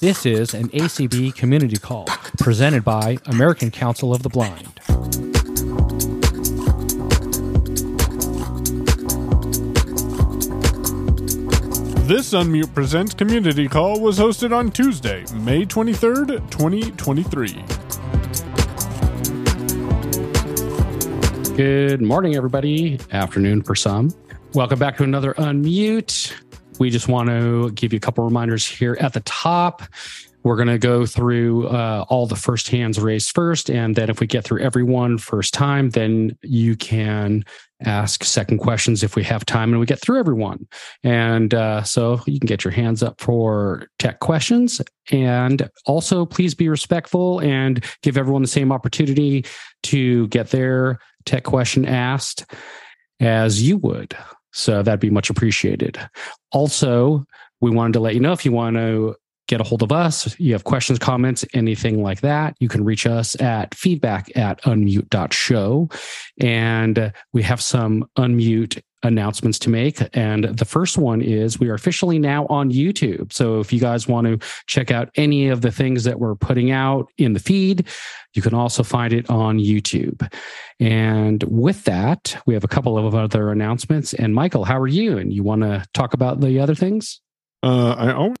This is an ACB community call presented by American Council of the Blind. This Unmute Presents community call was hosted on Tuesday, May 23rd, 2023. Good morning, everybody. Afternoon for some. Welcome back to another Unmute. We just want to give you a couple reminders here at the top. We're going to go through uh, all the first hands raised first. And then if we get through everyone first time, then you can ask second questions if we have time and we get through everyone. And uh, so you can get your hands up for tech questions. And also, please be respectful and give everyone the same opportunity to get their tech question asked as you would. So that'd be much appreciated. Also, we wanted to let you know if you want to get a hold of us, you have questions, comments, anything like that, you can reach us at feedback at unmute.show. And we have some unmute announcements to make. And the first one is we are officially now on YouTube. So if you guys want to check out any of the things that we're putting out in the feed, you can also find it on YouTube. And with that, we have a couple of other announcements. And Michael, how are you? And you want to talk about the other things? Uh, I always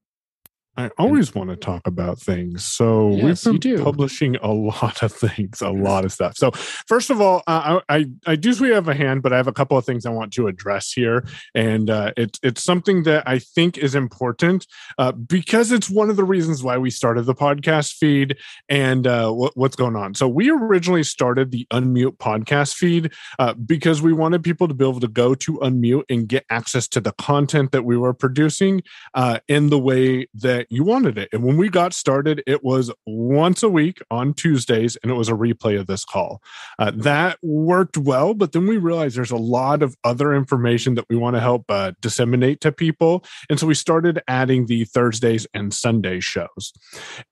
I always want to talk about things. So yes, we've been publishing a lot of things, a lot of stuff. So first of all, uh, I, I do we have a hand, but I have a couple of things I want to address here, and uh, it's it's something that I think is important uh, because it's one of the reasons why we started the podcast feed and uh, what, what's going on. So we originally started the Unmute podcast feed uh, because we wanted people to be able to go to Unmute and get access to the content that we were producing uh, in the way that you wanted it. And when we got started, it was once a week on Tuesdays, and it was a replay of this call. Uh, that worked well, but then we realized there's a lot of other information that we want to help uh, disseminate to people. And so we started adding the Thursdays and Sunday shows.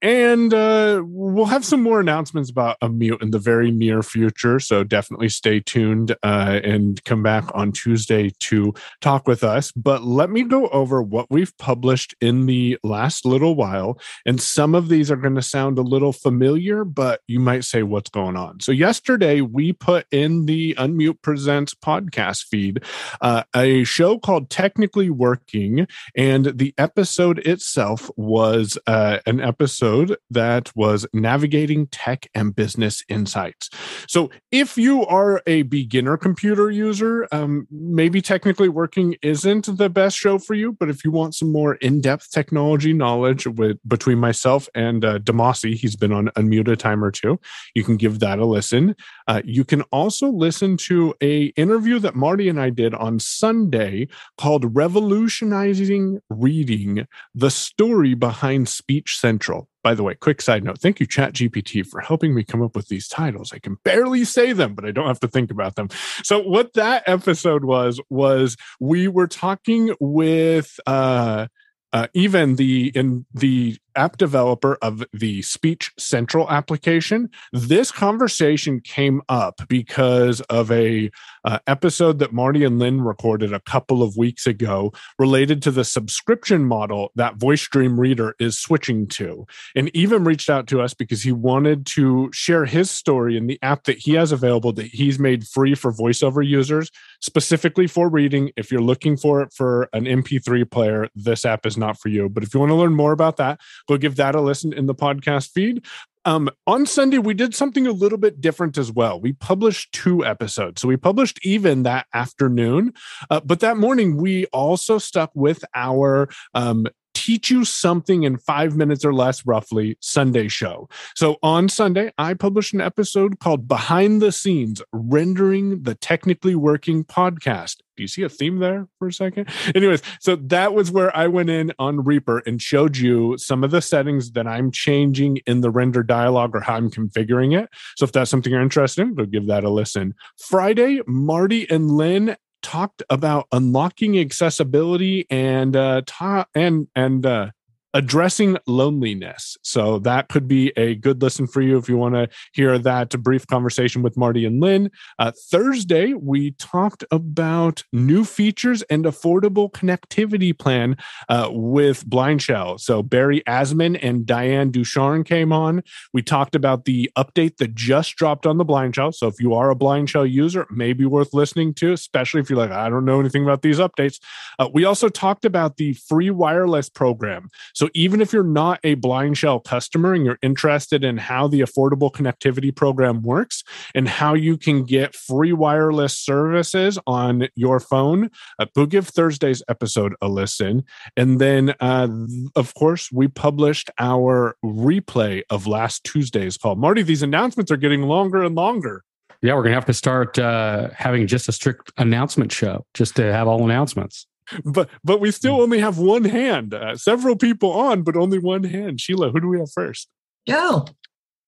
And uh, we'll have some more announcements about Unmute in the very near future. So definitely stay tuned uh, and come back on Tuesday to talk with us. But let me go over what we've published in the last little while. And some of these are going to sound a little familiar, but you might say, what's going on? So, yesterday we put in the Unmute Presents podcast feed uh, a show called Technically Working. And the episode itself was uh, an episode that was navigating tech and business insights. So, if you are a beginner computer user, um, maybe Technically Working isn't the best show for you, but if you want some more in depth technology knowledge, knowledge with between myself and uh, Demasi. He's been on Unmute a time or two. You can give that a listen. Uh, you can also listen to a interview that Marty and I did on Sunday called "Revolutionizing Reading: The Story Behind Speech Central." By the way, quick side note thank you, ChatGPT, for helping me come up with these titles. I can barely say them, but I don't have to think about them. So, what that episode was, was we were talking with, uh, uh, even the in the app developer of the Speech Central application. This conversation came up because of a uh, episode that Marty and Lynn recorded a couple of weeks ago related to the subscription model that Voice Dream Reader is switching to. And even reached out to us because he wanted to share his story in the app that he has available that he's made free for voiceover users, specifically for reading. If you're looking for it for an MP3 player, this app is not for you. But if you want to learn more about that, go give that a listen in the podcast feed. Um, on Sunday, we did something a little bit different as well. We published two episodes. So we published even that afternoon, uh, but that morning we also stuck with our um, teach you something in five minutes or less, roughly, Sunday show. So on Sunday, I published an episode called Behind the Scenes Rendering the Technically Working Podcast. Do you see a theme there for a second? Anyways, so that was where I went in on Reaper and showed you some of the settings that I'm changing in the render dialog or how I'm configuring it. So if that's something you're interested in, go give that a listen. Friday, Marty and Lynn talked about unlocking accessibility and uh ta- and and uh addressing loneliness. So that could be a good listen for you if you want to hear that brief conversation with Marty and Lynn. Uh, Thursday, we talked about new features and affordable connectivity plan uh, with Blind Shell. So Barry Asman and Diane Ducharme came on. We talked about the update that just dropped on the Blind Shell. So if you are a Blind Shell user, maybe worth listening to, especially if you're like, I don't know anything about these updates. Uh, we also talked about the free wireless program. So even if you're not a Blind Shell customer and you're interested in how the affordable connectivity program works and how you can get free wireless services on your phone, uh, go give Thursday's episode a listen. And then, uh, of course, we published our replay of last Tuesday's call. Marty, these announcements are getting longer and longer. Yeah, we're gonna have to start uh, having just a strict announcement show, just to have all announcements. But but we still only have one hand. Uh, several people on, but only one hand. Sheila, who do we have first? Joe.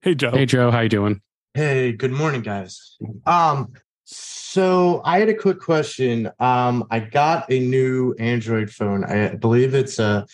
Hey Joe. Hey Joe, how you doing? Hey, good morning, guys. Um, so I had a quick question. Um, I got a new Android phone. I believe it's a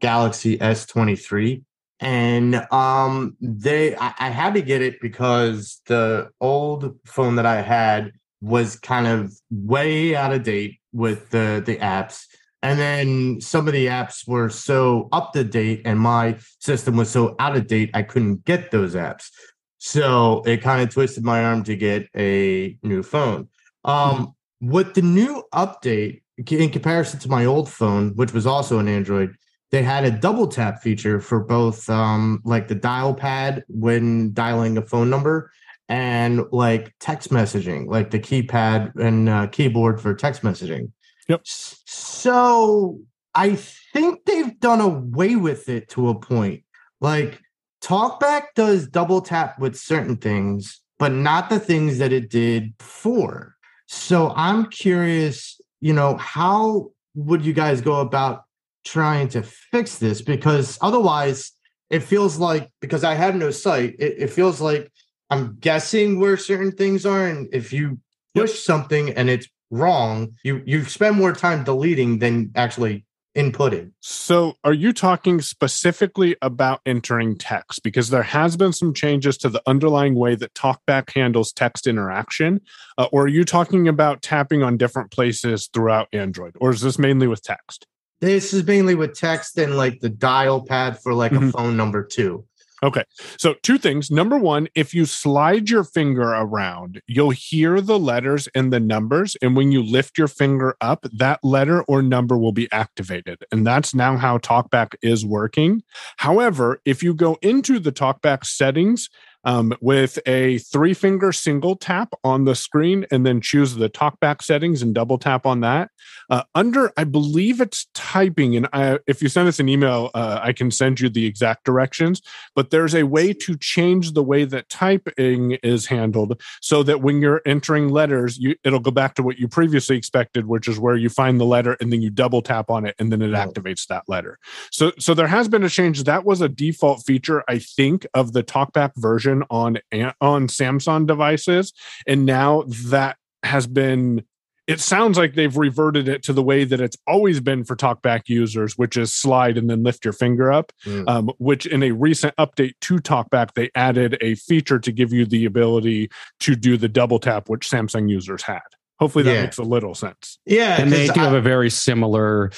Galaxy S23 and um they I, I, had to get it because the old phone that i had was kind of way out of date with the the apps. And then some of the apps were so up to date and my system was so out of date i couldn't get those apps. So it kind of twisted my arm to get a new phone. Um mm-hmm. with the new update in comparison to my old phone which was also an android they had a double tap feature for both um, like the dial pad when dialing a phone number and like text messaging, like the keypad and uh, keyboard for text messaging. Yep. So I think they've done away with it to a point. Like TalkBack does double tap with certain things, but not the things that it did before. So I'm curious, you know, how would you guys go about trying to fix this because otherwise it feels like because I have no sight, it, it feels like I'm guessing where certain things are. And if you push yep. something and it's wrong, you you spend more time deleting than actually inputting. So, are you talking specifically about entering text? Because there has been some changes to the underlying way that TalkBack handles text interaction, uh, or are you talking about tapping on different places throughout Android, or is this mainly with text? This is mainly with text and like the dial pad for like mm-hmm. a phone number too. Okay. So, two things. Number one, if you slide your finger around, you'll hear the letters and the numbers. And when you lift your finger up, that letter or number will be activated. And that's now how TalkBack is working. However, if you go into the TalkBack settings, um, with a three finger single tap on the screen and then choose the talkback settings and double tap on that. Uh, under, I believe it's typing. And I, if you send us an email, uh, I can send you the exact directions. But there's a way to change the way that typing is handled so that when you're entering letters, you, it'll go back to what you previously expected, which is where you find the letter and then you double tap on it and then it activates that letter. So, so there has been a change. That was a default feature, I think, of the talkback version version on on Samsung devices, and now that has been. It sounds like they've reverted it to the way that it's always been for TalkBack users, which is slide and then lift your finger up. Mm. Um, which in a recent update to TalkBack, they added a feature to give you the ability to do the double tap, which Samsung users had. Hopefully that yeah. makes a little sense. Yeah, and they do I, have a very similar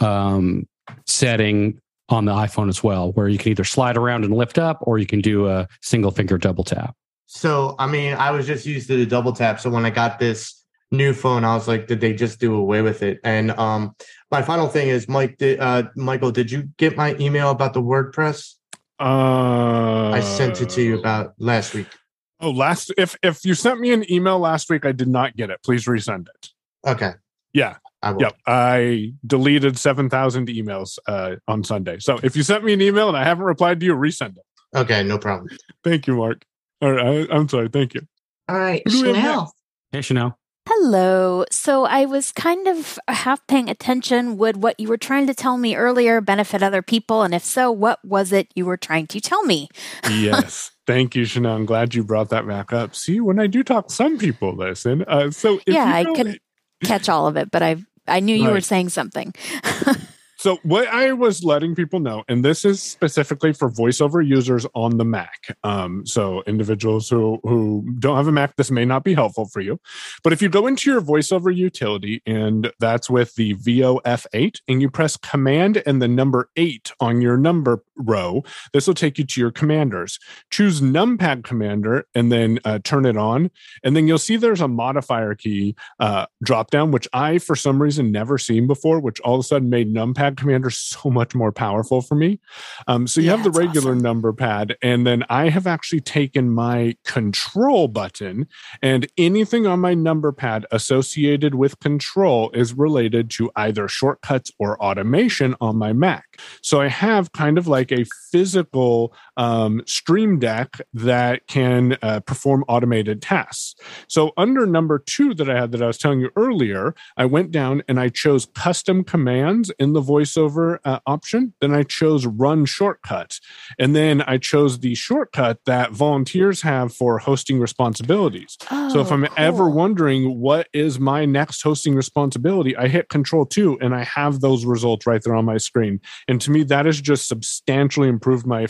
um, setting on the iPhone as well, where you can either slide around and lift up or you can do a single finger double tap. So, I mean, I was just used to the double tap. So when I got this new phone, I was like, did they just do away with it? And um, my final thing is, Mike, did, uh, Michael, did you get my email about the WordPress? Uh, I sent it to you about last week. Oh, last if if you sent me an email last week, I did not get it. Please resend it. Okay. Yeah. I yep. I deleted 7,000 emails uh, on Sunday. So if you sent me an email and I haven't replied to you, resend it. Okay, no problem. Thank you, Mark. All right, I, am sorry. Thank you. All right, Chanel. Hey, Chanel. Hello. So I was kind of half paying attention. Would what you were trying to tell me earlier benefit other people? And if so, what was it you were trying to tell me? yes. Thank you, Chanel. I'm glad you brought that back up. See, when I do talk, some people listen. Uh, so yeah, I could catch all of it, but I I knew you right. were saying something. So what I was letting people know, and this is specifically for voiceover users on the Mac. Um, so individuals who who don't have a Mac, this may not be helpful for you. But if you go into your voiceover utility, and that's with the VOF8, and you press Command and the number eight on your number row, this will take you to your commanders. Choose Numpad Commander and then uh, turn it on, and then you'll see there's a modifier key uh, drop down, which I for some reason never seen before, which all of a sudden made Numpad pad commander so much more powerful for me. Um, so you yeah, have the regular awesome. number pad, and then I have actually taken my control button, and anything on my number pad associated with control is related to either shortcuts or automation on my Mac. So I have kind of like a physical um, Stream Deck that can uh, perform automated tasks. So under number two that I had that I was telling you earlier, I went down and I chose custom commands in the voiceover uh, option. Then I chose run shortcut. And then I chose the shortcut that volunteers have for hosting responsibilities. Oh, so if oh, I'm cool. ever wondering what is my next hosting responsibility, I hit control two and I have those results right there on my screen. And to me, that has just substantially improved my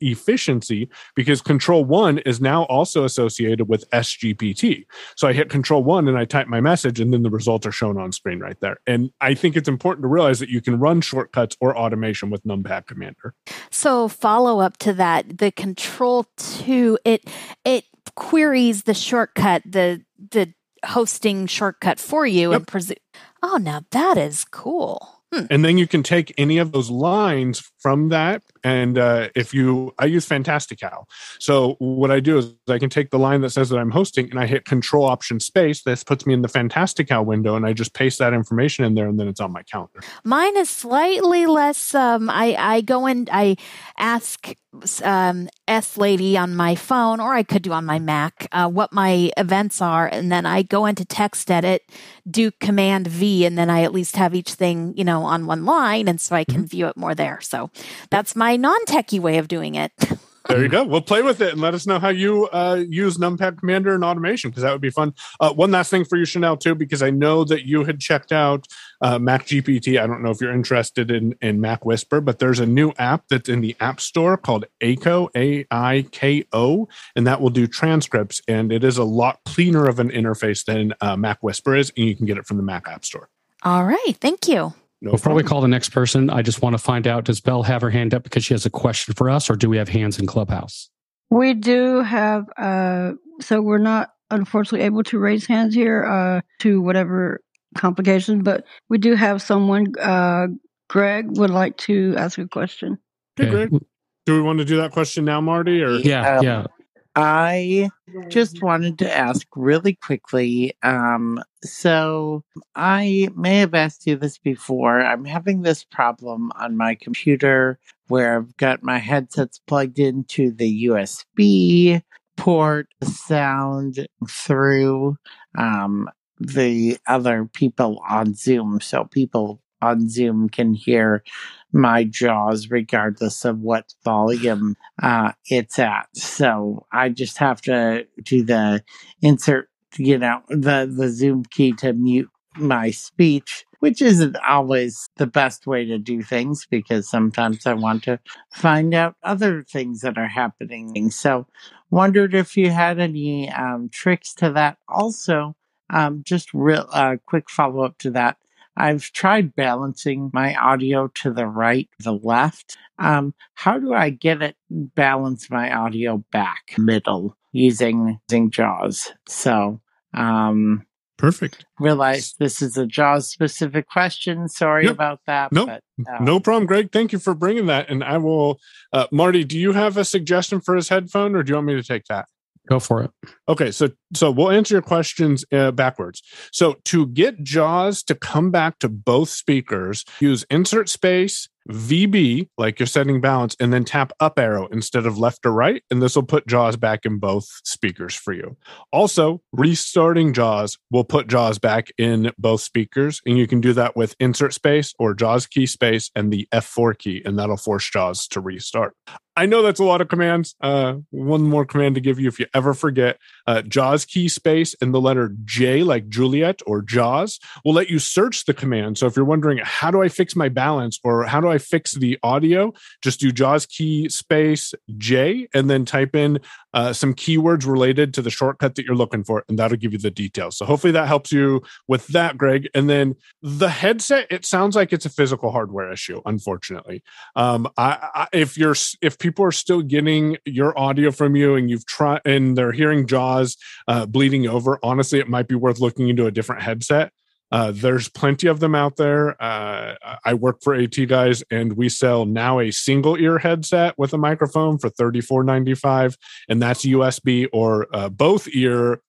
efficiency because control one is now also associated with SGPT. So I hit control one and I type my message and then the results are shown on screen right there. And I think it's important to realize that you can run shortcuts or automation with numpad commander so follow up to that the control 2 it it queries the shortcut the the hosting shortcut for you yep. and presume oh now that is cool And then you can take any of those lines from that. And uh, if you, I use Fantastical. So what I do is I can take the line that says that I'm hosting and I hit Control Option Space. This puts me in the Fantastical window and I just paste that information in there and then it's on my calendar. Mine is slightly less. Um, I, I go and I ask um, S Lady on my phone, or I could do on my Mac, uh, what my events are, and then I go into text edit, do Command V, and then I at least have each thing, you know, on one line, and so I can mm-hmm. view it more there. So that's my non techie way of doing it. there you go. We'll play with it and let us know how you uh, use Numpad Commander and automation because that would be fun. Uh, one last thing for you, Chanel, too, because I know that you had checked out uh, Mac GPT. I don't know if you're interested in, in Mac Whisper, but there's a new app that's in the App Store called Aiko, A I K O, and that will do transcripts. And it is a lot cleaner of an interface than uh, Mac Whisper is, and you can get it from the Mac App Store. All right. Thank you. No Before problem. we call the next person, I just want to find out does Belle have her hand up because she has a question for us, or do we have hands in Clubhouse? We do have, uh, so we're not unfortunately able to raise hands here uh, to whatever complications, but we do have someone, uh, Greg, would like to ask a question. Hey, Greg. Do we want to do that question now, Marty? Or yeah, um, yeah. I just wanted to ask really quickly. Um, so I may have asked you this before. I'm having this problem on my computer where I've got my headsets plugged into the USB port, sound through um, the other people on Zoom. So people on Zoom can hear my jaws regardless of what volume uh, it's at. So I just have to do the insert, you know, the, the Zoom key to mute my speech, which isn't always the best way to do things because sometimes I want to find out other things that are happening. So wondered if you had any um, tricks to that. Also, um, just real uh, quick follow up to that. I've tried balancing my audio to the right, the left. Um, how do I get it balance my audio back middle using using JAWS? So, um, perfect. Realize this is a JAWS specific question. Sorry yep. about that. No, but, uh, no problem, Greg. Thank you for bringing that. And I will, uh, Marty. Do you have a suggestion for his headphone, or do you want me to take that? Go for it. Okay, so so we'll answer your questions uh, backwards. So to get JAWS to come back to both speakers, use insert space VB, like you're setting balance, and then tap up arrow instead of left or right. And this will put JAWS back in both speakers for you. Also, restarting JAWS will put JAWS back in both speakers. And you can do that with insert space or JAWS key space and the F4 key, and that'll force JAWS to restart. I know that's a lot of commands. Uh, one more command to give you if you ever forget uh, JAWS key space and the letter J, like Juliet or JAWS, will let you search the command. So if you're wondering, how do I fix my balance or how do I fix the audio, just do JAWS key space J and then type in uh, some keywords related to the shortcut that you're looking for, and that'll give you the details. So hopefully that helps you with that, Greg. And then the headset, it sounds like it's a physical hardware issue, unfortunately. Um, I, I, if you're if people are still getting your audio from you and you've tried and they're hearing jaws uh, bleeding over, honestly, it might be worth looking into a different headset. Uh, there's plenty of them out there. Uh, I work for AT guys, and we sell now a single ear headset with a microphone for thirty four ninety five, and that's USB or uh, both ear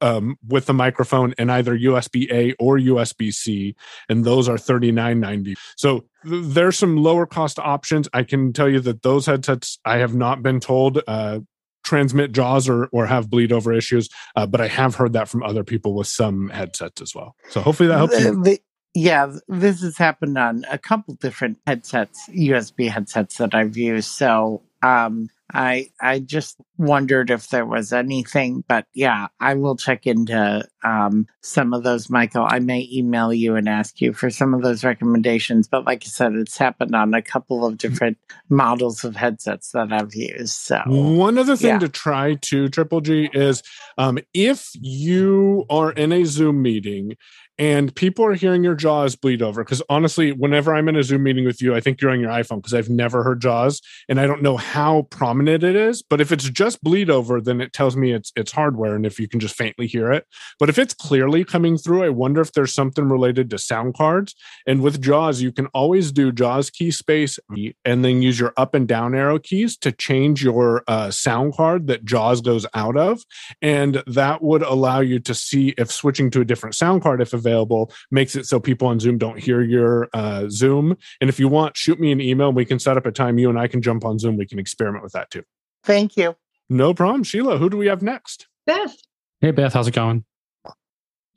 um, with the microphone and either USB A or USB C, and those are thirty nine ninety. So th- there's some lower cost options. I can tell you that those headsets I have not been told uh, transmit jaws or or have bleed over issues uh, but i have heard that from other people with some headsets as well so hopefully that helps you. The, yeah this has happened on a couple different headsets usb headsets that i've used so um I I just wondered if there was anything, but yeah, I will check into um, some of those, Michael. I may email you and ask you for some of those recommendations. But like I said, it's happened on a couple of different models of headsets that I've used. So one other thing yeah. to try to Triple G is um, if you are in a Zoom meeting and people are hearing your jaws bleed over because honestly whenever i'm in a zoom meeting with you i think you're on your iphone because i've never heard jaws and i don't know how prominent it is but if it's just bleed over then it tells me it's it's hardware and if you can just faintly hear it. But if it's clearly coming through i wonder if there's something related to sound cards and with jaws you can always do jaws key space and then use your up and down arrow keys to change your uh, sound card that jaws goes out of and that would allow you to see if switching to a different sound card if available available, makes it so people on Zoom don't hear your uh, Zoom. And if you want, shoot me an email. We can set up a time you and I can jump on Zoom. We can experiment with that too. Thank you. No problem. Sheila, who do we have next? Beth. Hey, Beth, how's it going?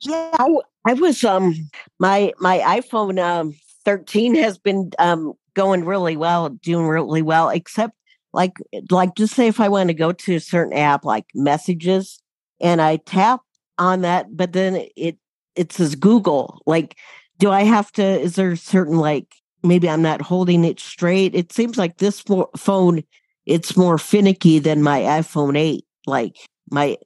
Yeah, I, I was um my my iPhone um 13 has been um going really well, doing really well, except like like just say if I want to go to a certain app like messages and I tap on that, but then it it says Google. Like, do I have to? Is there certain like maybe I'm not holding it straight? It seems like this phone it's more finicky than my iPhone 8. Like my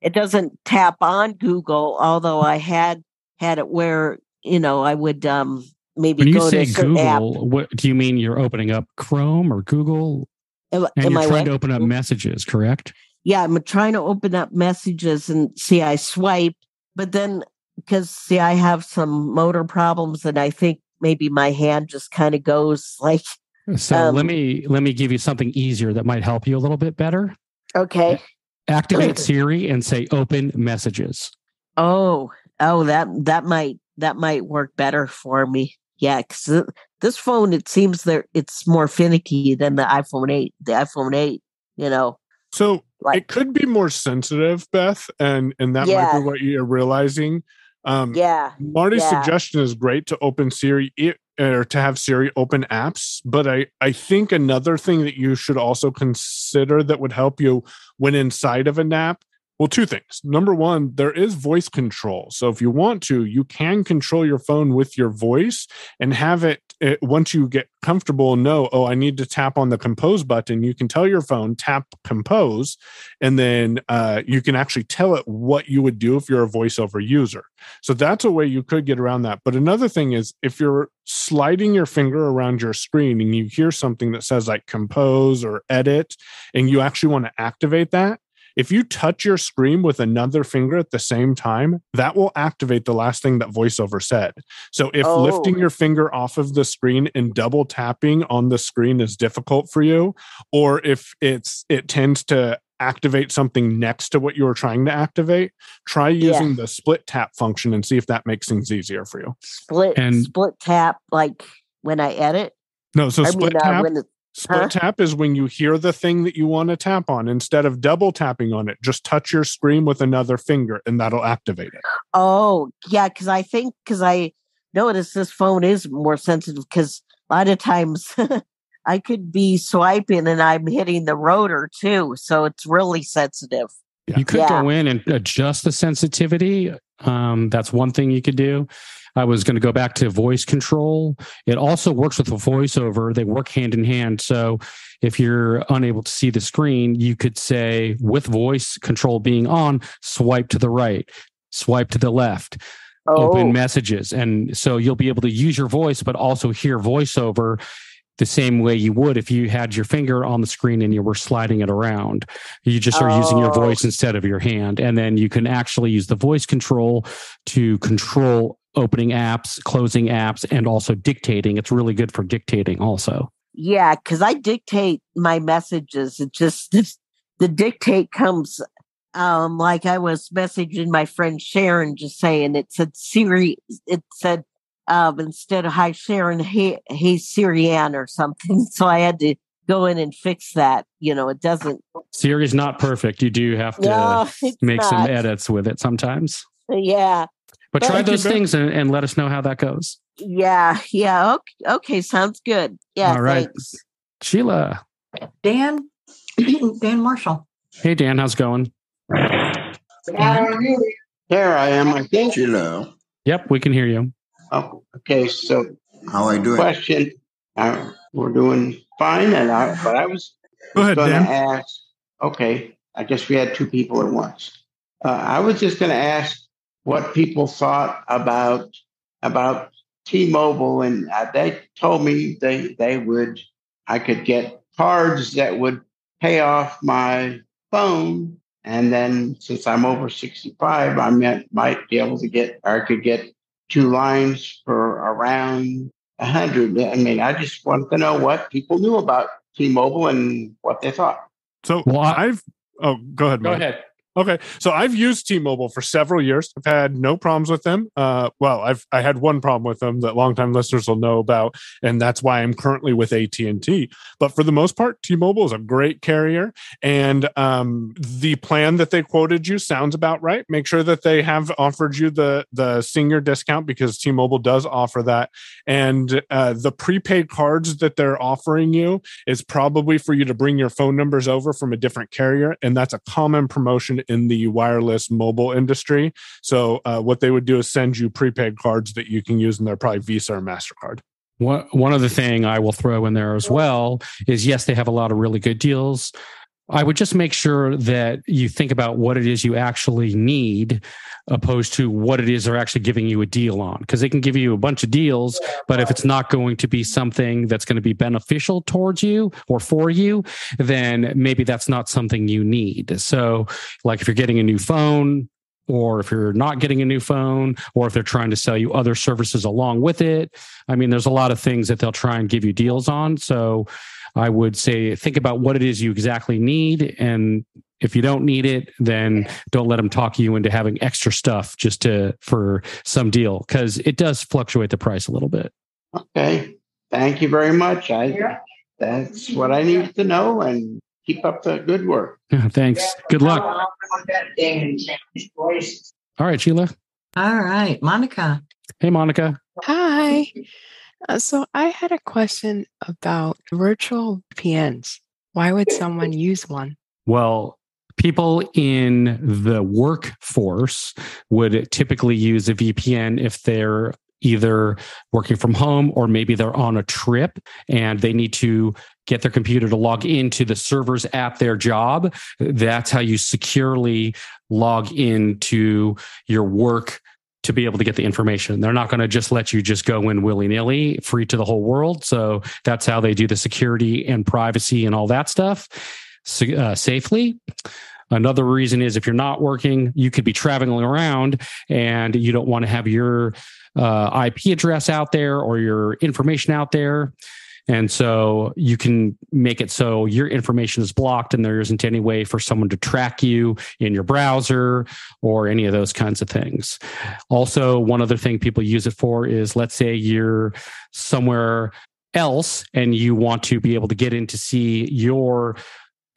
it doesn't tap on Google, although I had had it where you know I would um maybe when you go say to Google, app. what do you mean? You're opening up Chrome or Google, Am, and am you're I trying to open up messages, correct? yeah, I'm trying to open up messages and see I swipe, but then because see I have some motor problems and I think maybe my hand just kind of goes like So Um, let me let me give you something easier that might help you a little bit better. okay. Activate Siri and say open messages. Oh, oh that that might that might work better for me. Yeah, because this phone it seems that it's more finicky than the iPhone 8. The iPhone 8, you know. So Like- it could be more sensitive, Beth, and and that might be what you're realizing. Um, Yeah. Marty's Yeah. suggestion is great to open Siri or to have Siri open apps, but I I think another thing that you should also consider that would help you when inside of an app. Well, two things. Number one, there is voice control. So if you want to, you can control your phone with your voice and have it, it once you get comfortable know, oh, I need to tap on the compose button. You can tell your phone tap compose, and then uh, you can actually tell it what you would do if you're a voiceover user. So that's a way you could get around that. But another thing is if you're sliding your finger around your screen and you hear something that says like compose or edit, and you actually want to activate that, if you touch your screen with another finger at the same time, that will activate the last thing that voiceover said. So if Oh. lifting your finger off of the screen and double tapping on the screen is difficult for you, or if it's it tends to activate something next to what you were trying to activate, try using the split tap function and see if that makes things easier for you. Split And- split tap like when I edit. No, so I split mean, uh, tap. when it, Split Huh? tap is when you hear the thing that you want to tap on. Instead of double tapping on it, just touch your screen with another finger and that'll activate it. oh yeah, because I think because I noticed this phone is more sensitive because a lot of times I could be swiping and I'm hitting the rotor too, so it's really sensitive. You could Yeah. go in and adjust the sensitivity. Um, that's one thing you could do. I was going to go back to voice control. It also works with the voiceover. They work hand in hand. So if you're unable to see the screen, you could say, with voice control being on, swipe to the right, swipe to the left, Oh, open messages. And so you'll be able to use your voice, but also hear voiceover the same way you would if you had your finger on the screen and you were sliding it around. You just are using your Oh. voice instead of your hand. And then you can actually use the voice control to control opening apps, closing apps, and also dictating. It's really good for dictating also. yeah, because I dictate my messages. It just the dictate comes um like I was messaging my friend Sharon, just saying it said Siri. It said um instead of hi Sharon, hey hey Siri Ann or something. So I had to go in and fix that. You know, it doesn't. Siri's not perfect. You do have to No, it's make some edits with it sometimes. Yeah, But try those things and, and let us know how that goes. yeah, yeah. Okay, okay, sounds good. Yeah, All right. thanks. Sheila. Dan, Dan Marshall. Hey, Dan, how's it going? There I am, I think. you know. Yep, we can hear you. Oh, okay, so how I doing? question, uh, we're doing fine, and I, but I was Go going to ask, okay, I guess we had two people at once. Uh, I was just going to ask what people thought about about T-Mobile, and uh, they told me they they would I could get cards that would pay off my phone, and then since I'm over sixty five, I might might be able to get or I could get two lines for around a hundred. I mean, I just wanted to know what people knew about T-Mobile and what they thought. So Well, I- I've oh go ahead. Go Mike. ahead. Okay, so I've used T-Mobile for several years. I've had no problems with them. Uh, well, I've I had one problem with them that longtime listeners will know about, and that's why I'm currently with AT and T. But for the most part, T-Mobile is a great carrier, and um, the plan that they quoted you sounds about right. Make sure that they have offered you the the senior discount because T-Mobile does offer that, and uh, the prepaid cards that they're offering you is probably for you to bring your phone numbers over from a different carrier. And that's a common promotion in the wireless mobile industry. So, uh, what they would do is send you prepaid cards that you can use, and they're probably Visa or MasterCard. One one other thing I will throw in there as well is yes, they have a lot of really good deals. I would just make sure that you think about what it is you actually need opposed to what it is they're actually giving you a deal on. Because they can give you a bunch of deals, but if it's not going to be something that's going to be beneficial towards you or for you, then maybe that's not something you need. So, like if you're getting a new phone, or if you're not getting a new phone, or if they're trying to sell you other services along with it. I mean, there's a lot of things that they'll try and give you deals on. So I would say think about what it is you exactly need. And if you don't need it, then don't let them talk you into having extra stuff just to for some deal because it does fluctuate the price a little bit. Okay, thank you very much. I that's what I need to know, and keep up the good work. Yeah, Thanks. Good luck. All right, Sheila. All right, Monica. Hey, Monica. Hi. Uh, so I had a question about virtual VPNs. Why would someone use one? Well, people in the workforce would typically use a VPN if they're either working from home or maybe they're on a trip and they need to get their computer to log into the servers at their job. That's how you securely log into your work to be able to get the information. They're not going to just let you just go in willy nilly, free to the whole world. So that's how they do the security and privacy and all that stuff uh, safely. Another reason is if you're not working, you could be traveling around and you don't want to have your uh, IP address out there or your information out there. And so you can make it so your information is blocked and there isn't any way for someone to track you in your browser or any of those kinds of things. Also, one other thing people use it for is let's say you're somewhere else and you want to be able to get in to see your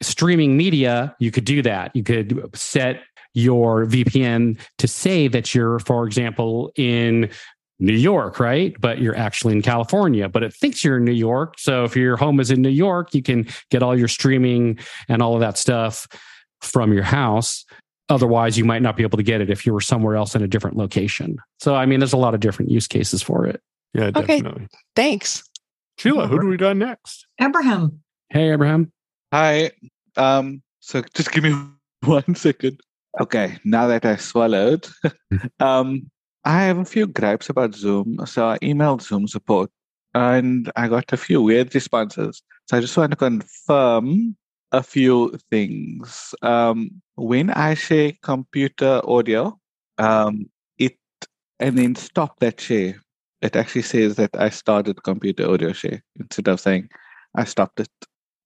streaming media, you could do that. You could set your VPN to say that you're, for example, in New York, right? But you're actually in California, but it thinks you're in New York. So if your home is in New York, you can get all your streaming and all of that stuff from your house. Otherwise, you might not be able to get it if you were somewhere else in a different location. So, I mean, there's a lot of different use cases for it. Yeah, Okay. definitely. Thanks. Sheila, who do we got next? Abraham. Hey, Abraham. Hi. Um, so just give me one second. Okay, now that I swallowed, um, I have a few gripes about Zoom. So I emailed Zoom support and I got a few weird responses. So I just want to confirm a few things. Um, when I share computer audio, um, it and then stop that share, it actually says that I started computer audio share instead of saying I stopped it.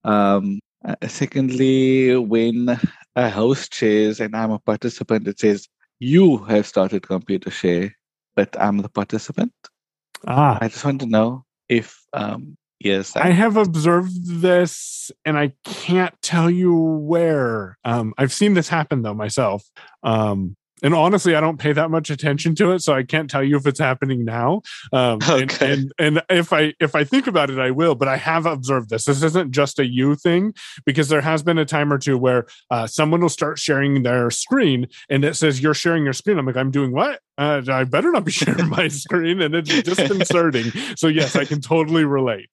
Um, uh, secondly, when a host shares and I'm a participant, it says you have started computer share, but I'm the participant. Ah, I just want to know if um yes, I have observed this and I can't tell you where. Um, I've seen this happen though myself. Um, and honestly, I don't pay that much attention to it, so I can't tell you if it's happening now. Um, and- Okay. and, and if I if I think about it, I will. But I have observed this. This isn't just a you thing because there has been a time or two where uh, someone will start sharing their screen and it says you're sharing your screen. I'm like, I'm doing what? Uh, I better not be sharing my screen, and it's disconcerting. So yes, I can totally relate.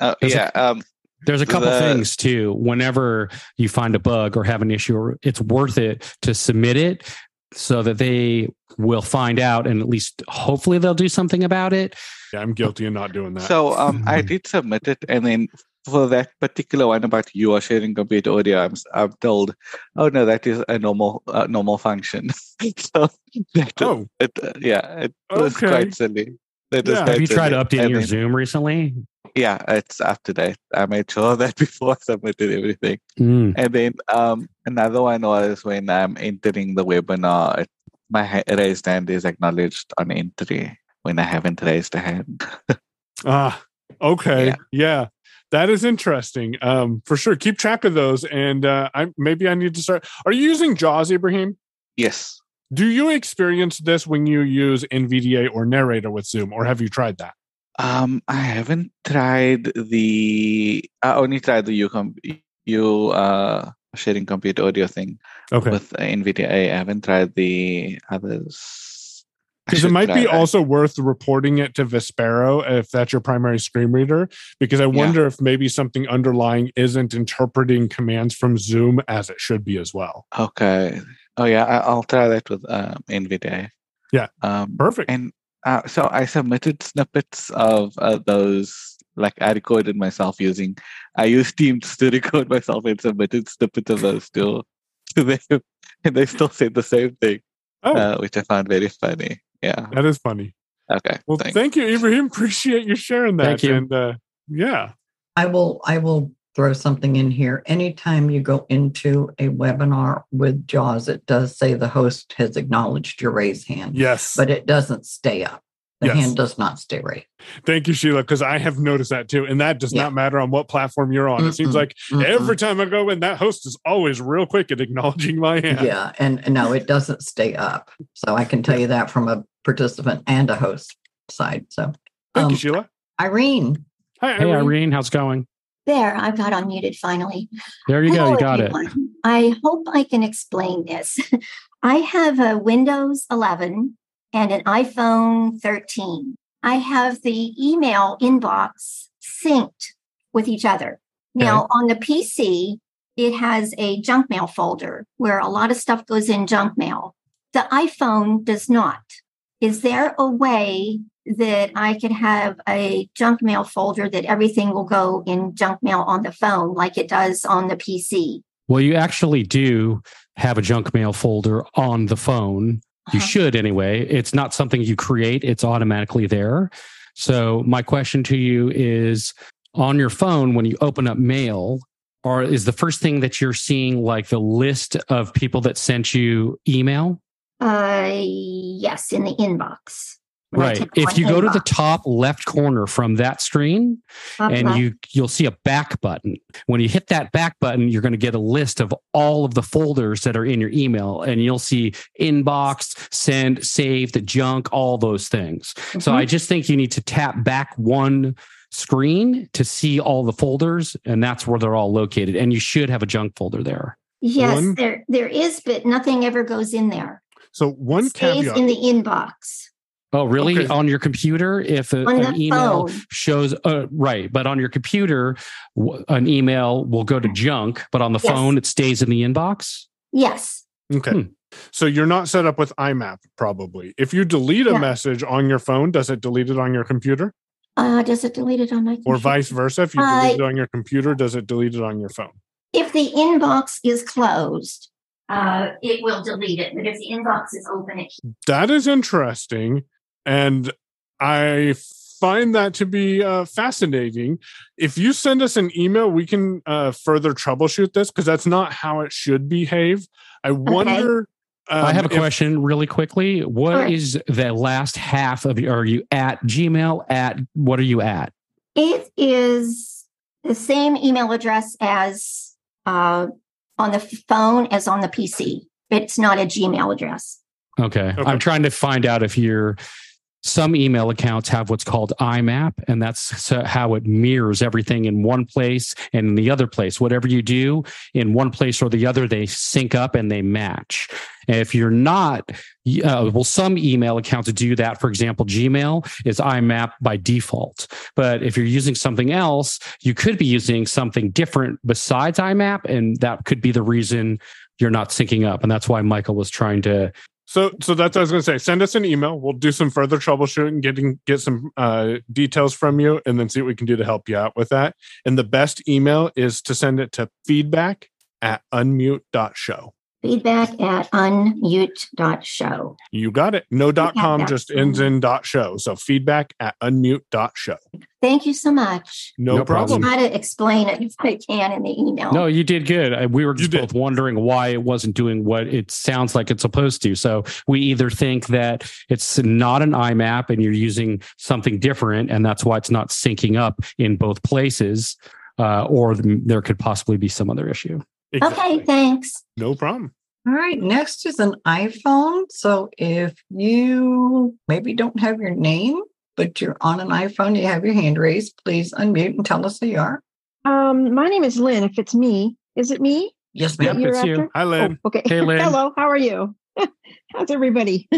Uh, There's a- yeah, um, There's a couple The- things too. Whenever you find a bug or have an issue, it's worth it to submit it so that they will find out and at least hopefully they'll do something about it. Yeah, I'm guilty of not doing that. So um, I did submit it, and then for that particular one about you are sharing computer audio, I'm, s- I'm told, oh no, that is a normal uh, normal function. so that, Oh. it, uh, yeah, it was Okay. quite silly. That was Yeah. quite Have you tried silly. updating And your then- Zoom recently? Yeah, it's up to date. I made sure that before I submitted everything. Mm. And then um, another one was when I'm entering the webinar, my raised hand is acknowledged on entry when I haven't raised a hand. Ah, okay. Yeah. Yeah. That is interesting. Um, for sure. Keep track of those. And uh I maybe I need to start. Are you using JAWS, Ibrahim? yes. Do you experience this when you use NVDA or narrator with Zoom, or have you tried that? Um, I haven't tried the. I only tried the you com- you uh sharing computer audio thing Okay. with NVDA. I haven't tried the others. Because it might be that. also worth reporting it to Vispero if that's your primary screen reader. Because I wonder if maybe something underlying isn't interpreting commands from Zoom as it should be as well. Okay. Oh yeah, I, I'll try that with um, NVDA. Yeah. Um, Perfect. and uh, so I submitted snippets of uh, those. Like I recorded myself using. I used Teams to record myself and submitted snippets of those to to them, and they still said the same thing, Oh, uh, which I found very funny. Yeah. that is funny. Okay. Well, thanks. thank you, Ibrahim. Appreciate you sharing that. Thank you. And uh, yeah, I will I will throw something in here. Anytime you go into a webinar with JAWS, it does say the host has acknowledged your raised hand, yes. but it doesn't stay up. The Yes. hand does not stay raised. Thank you, Sheila, because I have noticed that too. And that does Yeah. not matter on what platform you're on. It seems like Mm-mm. every time I go in, that host is always real quick at acknowledging my hand. Yeah, and, and no, it doesn't stay up. So I can tell you that from a participant and a host side. So Thank Um, you, Sheila. Irene, Hi, Hey, Irene. Irene, how's it going? There, I've got unmuted finally. There you go. You got it. I hope I can explain this. I have a Windows 11 and an iPhone 13. I have the email inbox synced with each other. Now, on the PC, it has a junk mail folder where a lot of stuff goes in junk mail. The iPhone does not. Is there a way that I could have a junk mail folder that everything will go in junk mail on the phone like it does on the PC? Well, you actually do have a junk mail folder on the phone. You Uh-huh. should anyway. It's not something you create, it's automatically there. So, my question to you is on your phone, when you open up mail, or is the first thing that you're seeing like the list of people that sent you email? Uh, yes, in the inbox. When I Right. If you go to the top left corner from that screen Top and you you'll see a back button. When you hit that back button, you're going to get a list of all of the folders that are in your email and you'll see inbox, send, saved, junk, all those things. So Mhm. I just think you need to tap back one screen to see all the folders and that's where they're all located and you should have a junk folder there. Yes, One- there there is, but nothing ever goes in there. So one Stays caveat. in the inbox. Oh, really? Okay. On your computer, if a, an email phone. shows, uh, right, but on your computer, w- an email will go to junk, but on the Yes. phone, it stays in the inbox. Yes. okay. Hmm. So you're not set up with IMAP probably. If you delete a Yeah. message on your phone, does it delete it on your computer? Uh, does it delete it on my Or vice versa? If you Uh, delete it on your computer, does it delete it on your phone? If the inbox is closed, uh, it will delete it. But if the inbox is open, it That is interesting. And I find that to be uh, fascinating. If you send us an email, we can uh, further troubleshoot this because that's not how it should behave. I wonder. I have a um, if- question really quickly. What Sure. is the last half of your, are you at Gmail at, what are you at? It is the same email address as uh, on the phone as on the PC. It's not a Gmail address. Okay. Okay. I'm trying to find out if you're, some email accounts have what's called IMAP, and that's how it mirrors everything in one place and in the other place. Whatever you do in one place or the other, they sync up and they match. If you're not, uh, well, some email accounts do that. For example, Gmail is IMAP by default. But if you're using something else, you could be using something different besides IMAP, and that could be the reason you're not syncing up. And that's why Michael was trying to So, so that's what I was going to say. Send us an email. We'll do some further troubleshooting, getting get some uh, details from you, and then see what we can do to help you out with that. And the best email is to send it to feedback at unmute.show. Feedback at unmute.show. You got it. No dot com just ends in dot show. So feedback at unmute.show. Thank you so much. No, No problem. problem. Try to explain it if I can in the email. No, you did good. We were just both wondering why it wasn't doing what it sounds like it's supposed to. So we either think that it's not an IMAP and you're using something different, and that's why it's not syncing up in both places, uh, or th- there could possibly be some other issue. Okay, thanks. No problem. All right, next is an iPhone. So if you maybe don't have your name, but you're on an iPhone, you have your hand raised, please unmute and tell us who you are. Um, my name is Lynn. If it's me, is it me? Yes, ma'am. You're it's you. Hi, Lynn. Oh, okay. Hey, Lynn. Hello. How are you? How's everybody?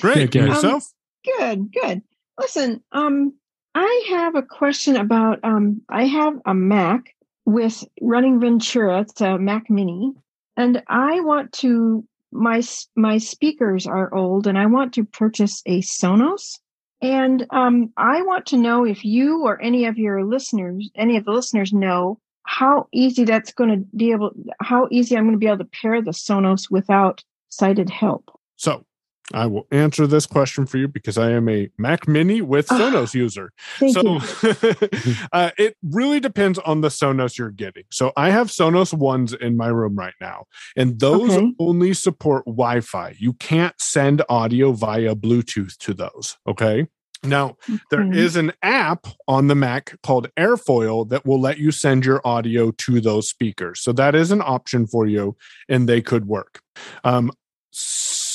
Great. good. Yourself? good. Good. Listen, um, I have a question about. Um, I have a Mac with running Ventura. It's a Mac Mini, and I want to. My my speakers are old, and I want to purchase a Sonos. And um, I want to know if you or any of your listeners, any of the listeners, know how easy that's going to be able, how easy I'm going to be able to pair the Sonos without sighted help. So I will answer this question for you because I am a Mac Mini with Ah, Sonos user. So uh, it really depends on the Sonos you're getting. So I have Sonos ones in my room right now, and those Okay. only support Wi Fi. You can't send audio via Bluetooth to those. Okay. Now, there Okay. is an app on the Mac called Airfoil that will let you send your audio to those speakers. So that is an option for you, and they could work. Um,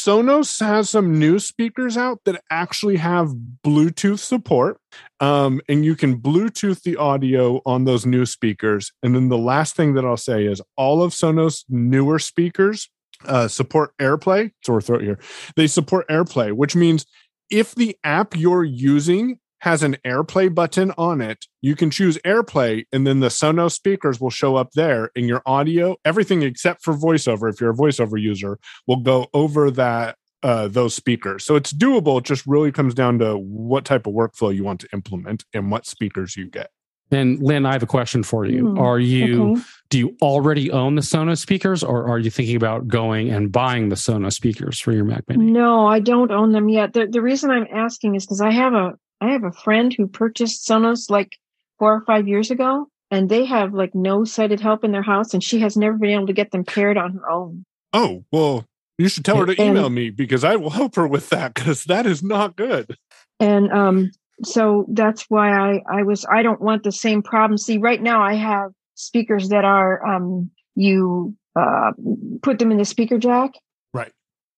Sonos has some new speakers out that actually have Bluetooth support. Um, and you can Bluetooth the audio on those new speakers. And then the last thing that I'll say is all of Sonos newer speakers uh, support AirPlay. Sore throat here. They support AirPlay, which means if the app you're using has an AirPlay button on it, you can choose AirPlay, and then the Sonos speakers will show up there, and your audio, everything except for voiceover, if you're a voiceover user, will go over that uh, those speakers. So it's doable. It just really comes down to what type of workflow you want to implement and what speakers you get. And Lynn, I have a question for you. Hmm, Are you okay. do you already own the Sonos speakers, or are you thinking about going and buying the Sonos speakers for your Mac Mini? No, I don't own them yet. The the reason I'm asking is because I have a I have a friend who purchased Sonos like four or five years ago, and they have like no sighted help in their house, and she has never been able to get them paired on her own. Oh, well, you should tell her to And- email me because I will help her with that because that is not good. and um, so that's why I I was I don't want the same problem. See, right now I have speakers that are um, you uh, put them in the speaker jack, Right.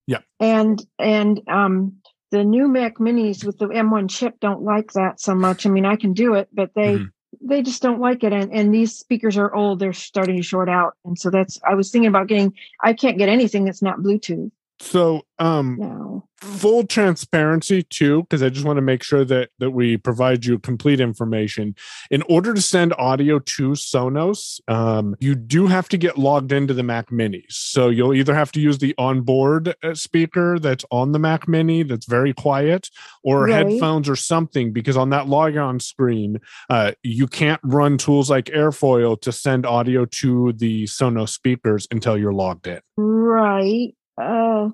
Yeah. and and um, the new Mac Minis with the M1 chip don't like that so much. I mean, I can do it, but they mm-hmm. they just don't like it. And and these speakers are old; they're starting to short out. And so that's I was thinking about getting. I can't get anything that's not Bluetooth. So, um, No. full transparency too, because I just want to make sure that that we provide you complete information. In order to send audio to Sonos, um, you do have to get logged into the Mac Minis. So you'll either have to use the onboard uh, speaker that's on the Mac Mini that's very quiet, or Right. headphones or something. Because on that logon screen, uh, you can't run tools like Airfoil to send audio to the Sonos speakers until you're logged in. Right. Uh,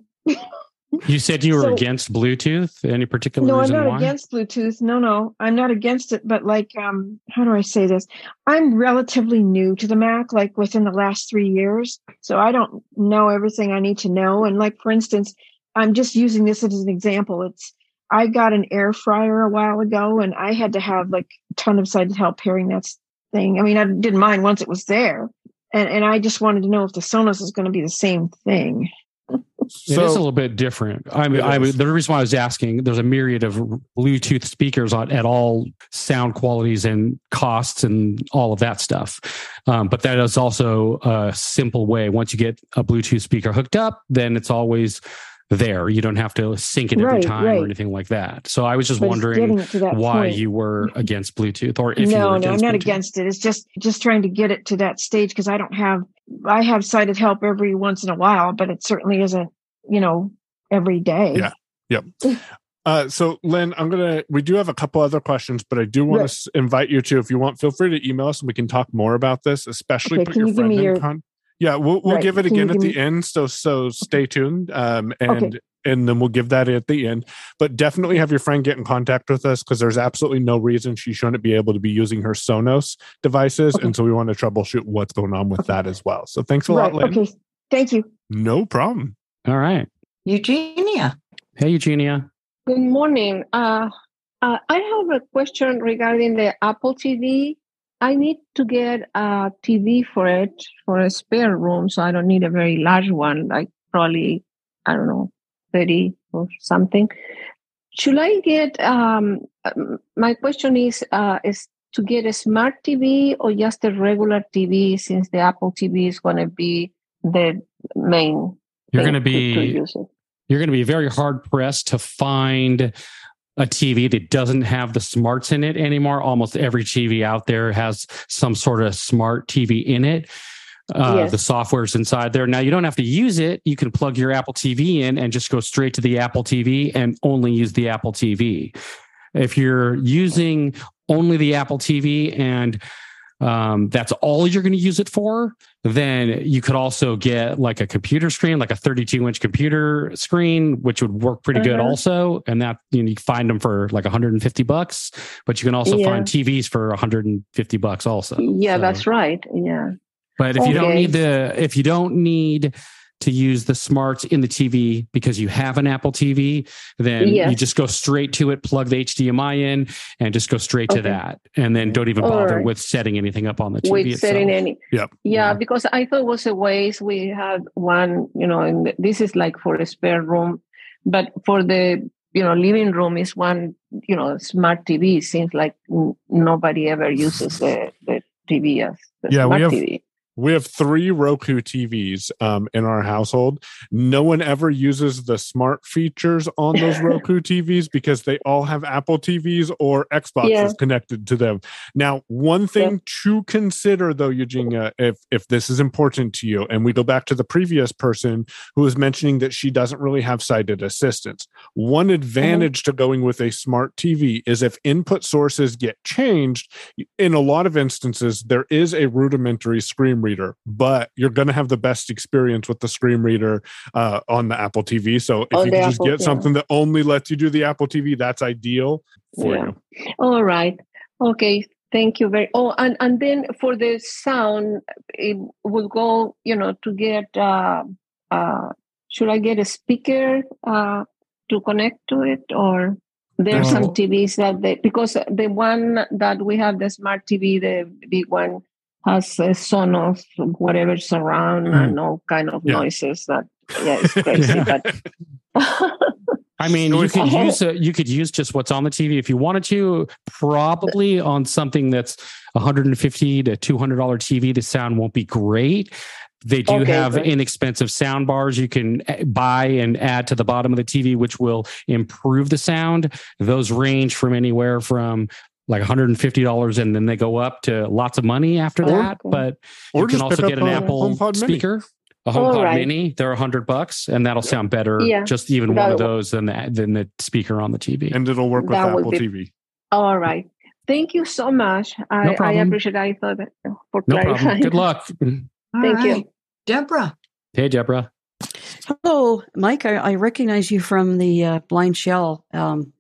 You said you were So- against Bluetooth. Any particular no, I'm not why? against Bluetooth. No, no, I'm not against it. But like, um, how do I say this? I'm relatively new to the Mac, like within the last three years. So I don't know everything I need to know. And like, for instance, I'm just using this as an example. It's I got an air fryer a while ago, and I had to have like a ton of side help pairing that thing. I mean, I didn't mind once it was there, and and I just wanted to know if the Sonos is going to be the same thing. It is a little bit different. I mean, I the reason why I was asking, there's a myriad of Bluetooth speakers on at all sound qualities and costs and all of that stuff. Um, but that is also a simple way. Once you get a Bluetooth speaker hooked up, then it's always there. You don't have to sync it every Right, time right. or anything like that. So I was just But wondering getting it to that why point. you were against Bluetooth or if you were no, no, I'm not Bluetooth. against it. It's just just trying to get it to that stage because I don't have I have sighted help every once in a while, but it certainly isn't, you know, every day. Yeah. Yep. Uh, so Lynn, I'm gonna. We do have a couple other questions, but I do want to invite you to, if you want, feel free to email us and we can talk more about this. Especially Okay, put your you friend in your- con- Yeah, we'll we'll Right, give it can again at the me- end. So so stay tuned. Um, and Okay. and then we'll give that at the end. But definitely have your friend get in contact with us because there's absolutely no reason she shouldn't be able to be using her Sonos devices, and so we want to troubleshoot what's going on with that as well. So thanks a Right. lot, Lynn. Okay. Thank you. No problem. All right. Eugenia. Hey, Eugenia. Good morning. Uh, uh, I have a question regarding the Apple TV. I need to get a TV for it for a spare room, so I don't need a very large one, like probably, I don't know, 30 or something. Should I get, um, um, my question is, uh, is to get a smart TV or just a regular TV since the Apple TV is going to be the main You're going to be you're going to be very hard pressed to find a TV that doesn't have the smarts in it anymore. Almost every TV out there has some sort of smart TV in it. Uh, Yes. The software's inside there. Now you don't have to use it. You can plug your Apple TV in and just go straight to the Apple TV and only use the Apple TV. If you're using only the Apple TV and um, that's all you're going to use it for, then you could also get like a computer screen, like a 32 inch computer screen, which would work pretty good Uh-huh. also. And that you, know, you find them for like 150 bucks, but you can also Yeah. find TVs for 150 bucks also. Yeah, So- that's right. Yeah. But if you don't need the, if you don't need to use the smarts in the TV because you have an Apple TV, then you just go straight to it, plug the HDMI in, and just go straight to that, and then don't even bother right. with setting anything up on the TV with itself. setting any Yep. yeah because i thought it was a waste. We had one you know and this is like for a spare room but for the you know living room is one you know smart tv seems like nobody ever uses the, the tv as the Yeah, we smart have- tv We have three Roku TVs um, in our household. No one ever uses the smart features on those Roku TVs because they all have Apple TVs or Xboxes Yeah. connected to them. Now, one thing to consider, though, Eugenia, if if this is important to you, and we go back to the previous person who was mentioning that she doesn't really have sighted assistance. One advantage to going with a smart TV is if input sources get changed. In a lot of instances, there is a rudimentary screen reader, but you're going to have the best experience with the screen reader uh, on the Apple TV. So if you can just Apple, get yeah. something that only lets you do the Apple TV, that's ideal for Yeah. you. all right okay thank you very oh and and then for the sound it will go you know to get uh uh should i get a speaker uh to connect to it or There are some. TVs that they because the one that we have, the smart TV, the big one, has a Sonos, whatever surround and all kind of Yeah. noises. That yeah, it's crazy. Yeah. But I mean, you could use a, you could use just what's on the TV if you wanted to. Probably on something that's 150 to 200 dollar TV, the sound won't be great. They do Okay, have inexpensive sound bars you can uh, buy and add to the bottom of the TV, which will improve the sound. Those range from anywhere from like 150 dollars, and then they go up to lots of money after Or- that. But or you can also get an a Apple HomePod Mini. speaker. A All HomePod right. Mini, they're a hundred bucks, and that'll sound better. Yeah, just even one that'll of those than the than the speaker on the TV. And it'll work with That Apple be- TV. all right. Thank you so much. I, I problem. appreciate. I thought that for No clarifying. problem. Good luck. All Thank you. right. Deborah. Hey, Deborah. Hello, Mike. I, I recognize you from the uh, BlindShell um,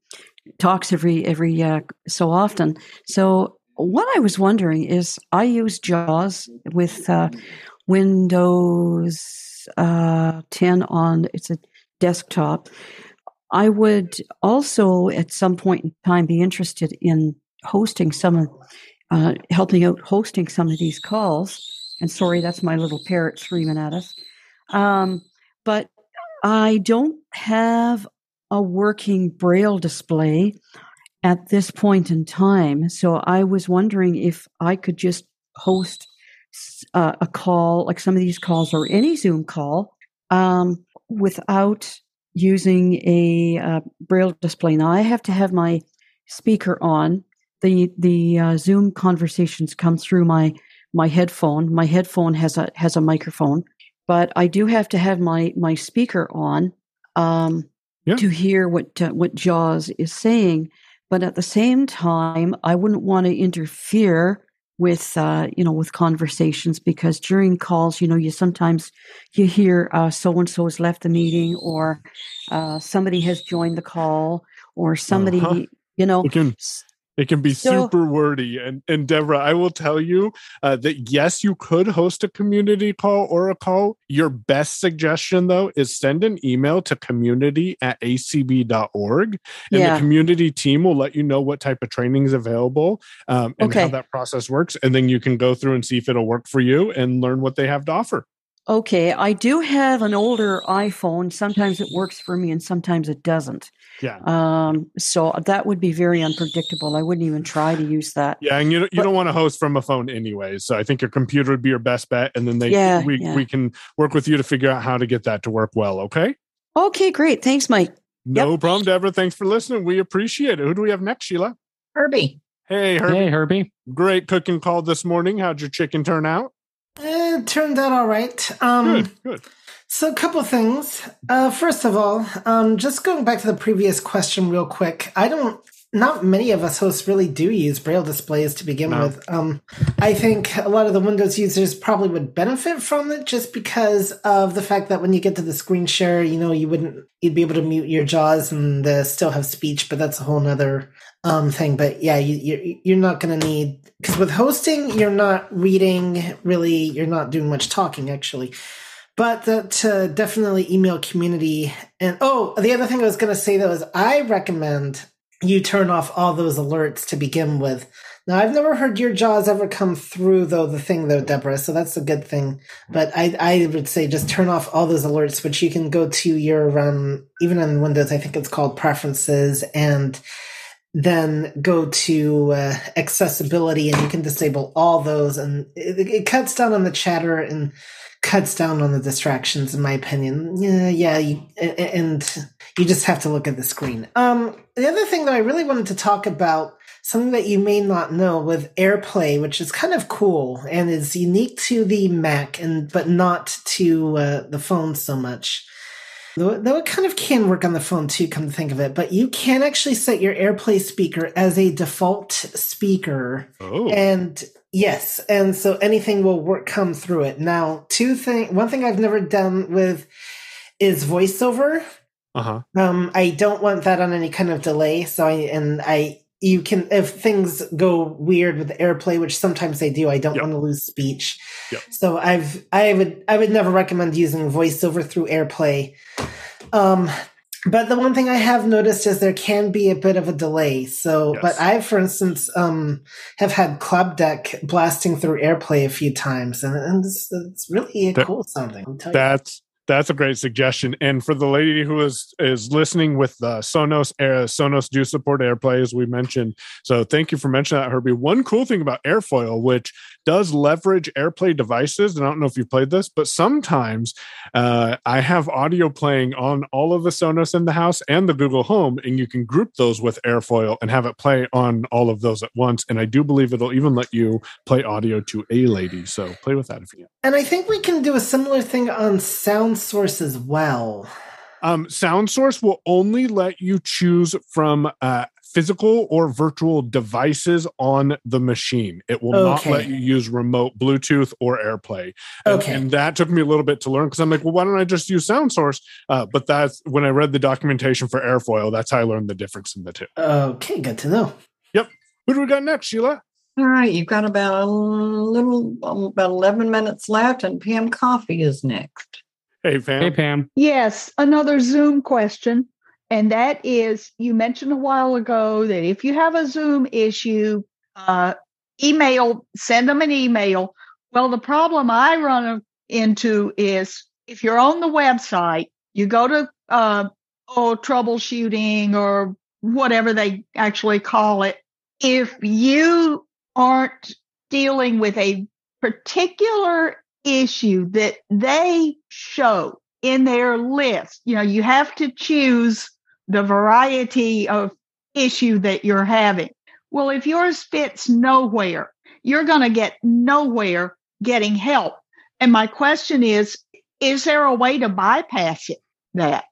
talks every every uh, so often. So what I was wondering is, I use JAWS with uh, Windows uh, 10 on it's a desktop. I would also, at some point in time, be interested in hosting some of, uh, helping out hosting some of these calls. And sorry, that's my little parrot screaming at us. Um, but I don't have a working braille display at this point in time. So I was wondering if I could just host uh, a call, like some of these calls or any Zoom call, um, without using a uh, braille display. Now I have to have my speaker on. The the uh, Zoom conversations come through my my headphone. My headphone has a has a microphone, but I do have to have my my speaker on um, Yeah. to hear what uh, what Jaws is saying. But at the same time, I wouldn't want to interfere with uh, you know with conversations because during calls, you know, you sometimes you hear so and so has left the meeting or uh, somebody has joined the call or somebody Uh-huh. you know can it can be So- super wordy. And and Deborah, I will tell you uh, that yes, you could host a community call or a call. Your best suggestion though is send an email to community at acb.org. And Yeah. the community team will let you know what type of training is available um, and how that process works. And then you can go through and see if it'll work for you and learn what they have to offer. Okay, I do have an older iPhone. Sometimes it works for me and sometimes it doesn't. Yeah. Um, so that would be very unpredictable. I wouldn't even try to use that. Yeah, and you don't- you But- don't want to host from a phone anyway. So I think your computer would be your best bet, and then they Yeah, we yeah. we can work with you to figure out how to get that to work well. Okay. Okay, great. Thanks, Mike. No problem, Deborah. Thanks for listening. We appreciate it. Who do we have next, Sheila? Herbie. Hey, Herbie. Hey, Herbie. Great cooking call this morning. How'd your chicken turn out? It turned out all right. Um, Good, good. So, a couple things. Uh, first of all, um, just going back to the previous question real quick, I don't. Not many of us hosts really do use braille displays to begin No. with. Um, I think a lot of the Windows users probably would benefit from it just because of the fact that when you get to the screen share, you know, you wouldn't you'd be able to mute your jaws and uh, still have speech, but that's a whole nother um, thing. But yeah, you, you're you're not going to need because with hosting, you're not reading really, you're not doing much talking actually but uh, definitely email community and oh the other thing i was going to say though is i recommend you turn off all those alerts to begin with. Now i've never heard your jaws ever come through though the thing though deborah so that's a good thing. But i i would say just turn off all those alerts which you can go to your um even on windows i think it's called preferences and then go to uh, accessibility and you can disable all those and it, it cuts down on the chatter and cuts down on the distractions in my opinion yeah yeah you, and you just have to look at the screen um the other thing that i really wanted to talk about something that you may not know with airplay which is kind of cool and is unique to the mac and but not to uh, the phone so much Though, though it kind of can work on the phone too, come to think of it, but you can actually set your AirPlay speaker as a default speaker. Oh. And yes, and so anything will work come through it. Now, two thing one thing I've never done with is voiceover. Uh huh. Um, I don't want that on any kind of delay. So I and I you can if things go weird with AirPlay, which sometimes they do, I don't want to lose speech. Yep. So I've I would I would never recommend using voiceover through AirPlay. Um, but the one thing I have noticed is there can be a bit of a delay. So, Yes. but I, for instance, um, have had Club Deck blasting through AirPlay a few times, and, and it's, it's really That- cool sounding. I'll you. That's that's a great suggestion. And for the lady who is is listening with the Sonos Air, Sonos do support AirPlay as we mentioned. So thank you for mentioning that, Herbie. One cool thing about Airfoil, which does leverage AirPlay devices, and I don't know if you've played this, but sometimes uh, I have audio playing on all of the Sonos in the house and the Google Home, and you can group those with Airfoil and have it play on all of those at once. And I do believe it'll even let you play audio to a lady. So play with that if you can. And I think we can do a similar thing on SoundSource as well. Um, SoundSource will only let you choose from uh, physical or virtual devices on the machine. It will not let you use remote Bluetooth or AirPlay. And, Okay. and that took me a little bit to learn because I'm like, well, why don't I just use SoundSource? Uh, but that's when I read the documentation for Airfoil. That's how I learned the difference in the two. Okay, good to know. Yep. Who do we got next, Sheila? All right, you've got about a little, about 11 minutes left, and Pam Coffee is next. Hey, Pam. Hey, Pam. Yes, another Zoom question. And that is you mentioned a while ago that if you have a Zoom issue, uh, email, send them an email. Well, the problem I run into is if you're on the website, you go to, uh, oh, troubleshooting or whatever they actually call it. If you aren't dealing with a particular issue that they show in their list. You know, you have to choose the variety of issue that you're having. Well, if yours fits nowhere, you're going to get nowhere getting help. And my question is, is there a way to bypass it? That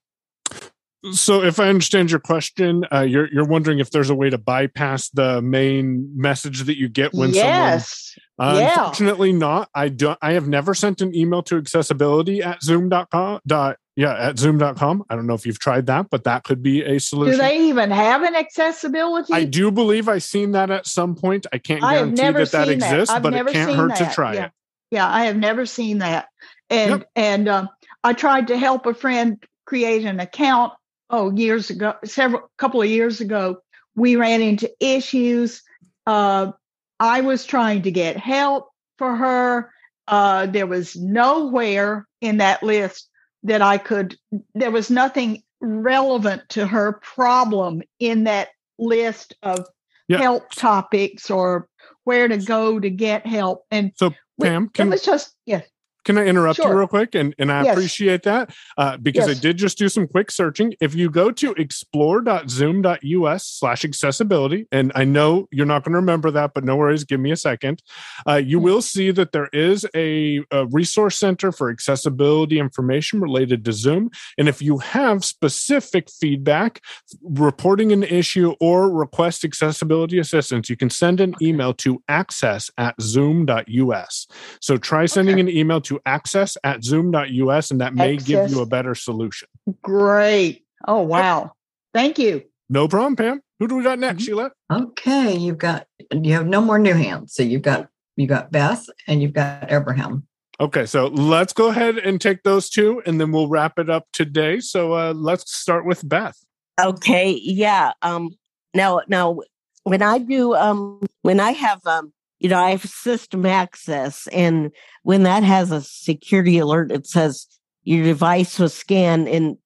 So, if I understand your question, uh, you're you're wondering if there's a way to bypass the main message that you get when someone yes, Uh, yeah. Unfortunately, not. I don't. I have never sent an email to accessibility at zoom.com. Dot, yeah, at zoom.com. I don't know if you've tried that, but that could be a solution. Do they even have an accessibility? I do believe I've seen that at some point. I can't guarantee that that that. exists, I've but it can't hurt to try yeah. it. Yeah, I have never seen that. And and um, I tried to help a friend create an account. Oh, years ago, several couple of years ago, we ran into issues. Uh, I was trying to get help for her. Uh, there was nowhere in that list that I could. There was nothing relevant to her problem in that list of Yeah. help topics or where to go to get help. And So, Pam, it can was just yes. Can I interrupt you real quick? And and I Yes. appreciate that uh, because I did just do some quick searching. If you go to explore.zoom.us slash accessibility, and I know you're not going to remember that, but no worries, give me a second. Uh, you will see that there is a, a resource center for accessibility information related to Zoom. And if you have specific feedback, reporting an issue, or request accessibility assistance, you can send an email to access at zoom.us. So try sending an email to access at zoom.us, and that may give you a better solution. Great. Oh wow. Thank you. No problem, Pam. Who do we got next, Sheila? Okay, you've got you have no more new hands. So you've got you got Beth and you've got Abraham. Okay, so let's go ahead and take those two, and then we'll wrap it up today. So uh, let's start with Beth. Okay, yeah. Um now now when I do um when I have um you know I have system access and when that has a security alert it says your device was scanned and